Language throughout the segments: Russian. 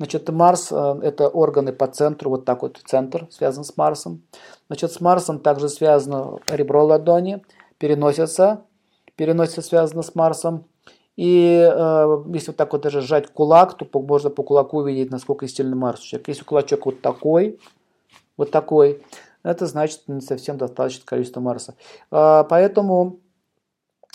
Значит, Марс э, – это органы по центру, вот так вот центр связан с Марсом. Значит, с Марсом также связано ребро ладони, переносится, переносится связано с Марсом. И э, если вот так вот даже сжать кулак, то можно по кулаку увидеть, насколько сильный Марс у человека. Если кулачок вот такой, вот такой, это значит не совсем достаточное количество Марса. Э, поэтому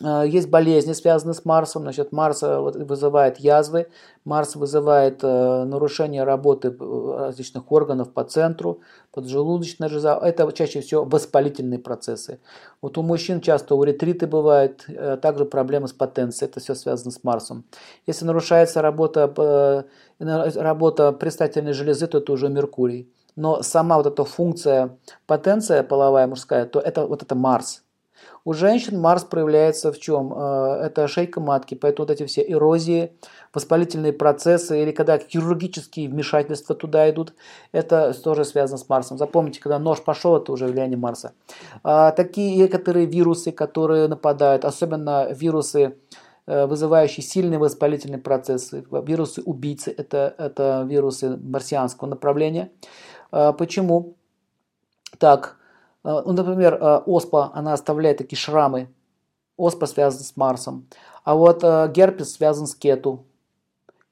есть болезни, связанные с Марсом. Значит, Марс э, вызывает язвы, Марс вызывает э, нарушение работы различных органов по центру, поджелудочная железа. Это чаще всего воспалительные процессы. Вот у мужчин часто у ретриты бывает, также проблемы с потенцией. Это все связано с Марсом. Если нарушается работа, работа предстательной железы, то это уже Меркурий. Но сама вот эта функция потенция половая мужская, то это вот это Марс. У женщин Марс проявляется в чем? Э, это шейка матки, поэтому вот эти все эрозии, воспалительные процессы или когда хирургические вмешательства туда идут, это тоже связано с Марсом. Запомните, когда нож пошел, это уже влияние Марса. А, такие некоторые вирусы, которые нападают, особенно вирусы, э, вызывающие сильные воспалительные процессы, вирусы-убийцы, это, это вирусы марсианского направления. А, почему? Так, ну, например, э, оспа, она оставляет такие шрамы. Оспа связана с Марсом. А вот э, герпес связан с Кету.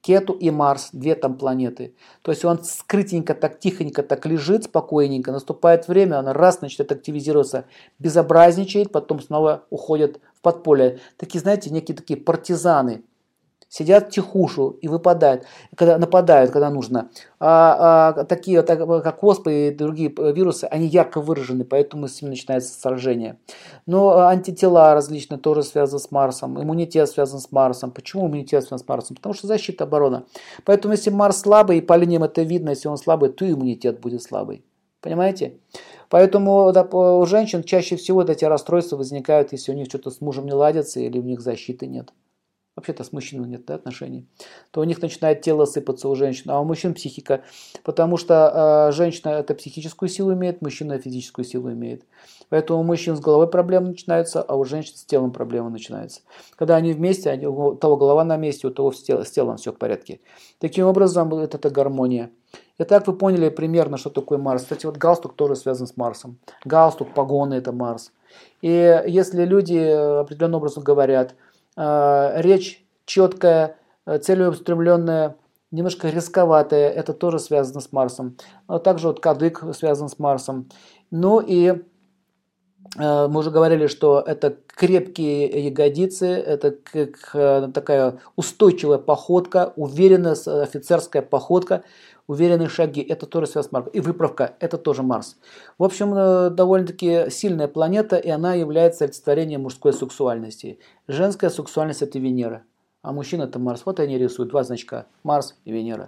Кету и Марс, две там планеты. То есть он скрытенько, так тихонько, так лежит спокойненько, наступает время, он раз начинает активизироваться, безобразничает, потом снова уходит в подполье. Такие, знаете, некие такие партизаны – сидят тихушу и выпадают, когда нападают, когда нужно. А, а такие, так, как оспы и другие вирусы, они ярко выражены, поэтому с ними начинается сражение. Но антитела различные тоже связаны с Марсом, иммунитет связан с Марсом. Почему иммунитет связан с Марсом? Потому что защита, оборона. Поэтому если Марс слабый, и по линиям это видно, если он слабый, то иммунитет будет слабый. Понимаете? Поэтому у женщин чаще всего эти расстройства возникают, если у них что-то с мужем не ладится или у них защиты нет вообще-то с мужчиной нет да, отношений, то у них начинает тело сыпаться у женщин, а у мужчин психика, потому что э, женщина это психическую силу имеет, мужчина физическую силу имеет. Поэтому у мужчин с головой проблемы начинаются, а у женщин с телом проблемы начинаются. Когда они вместе, они, у того голова на месте, у того с, телом, с телом все в порядке. Таким образом, это, это гармония. Итак, вы поняли примерно, что такое Марс. Кстати, вот галстук тоже связан с Марсом. Галстук, погоны – это Марс. И если люди определенным образом говорят – Э, речь четкая, э, целеустремленная, немножко рисковатая, это тоже связано с Марсом. А также вот кадык связан с Марсом. Ну и мы уже говорили, что это крепкие ягодицы, это такая устойчивая походка, уверенная офицерская походка, уверенные шаги, это тоже связано с Марсом. И выправка, это тоже Марс. В общем, э, довольно-таки сильная планета, и она является олицетворением мужской сексуальности. Женская сексуальность – это Венера, а мужчина – это Марс. Вот они рисуют два значка – Марс и Венера.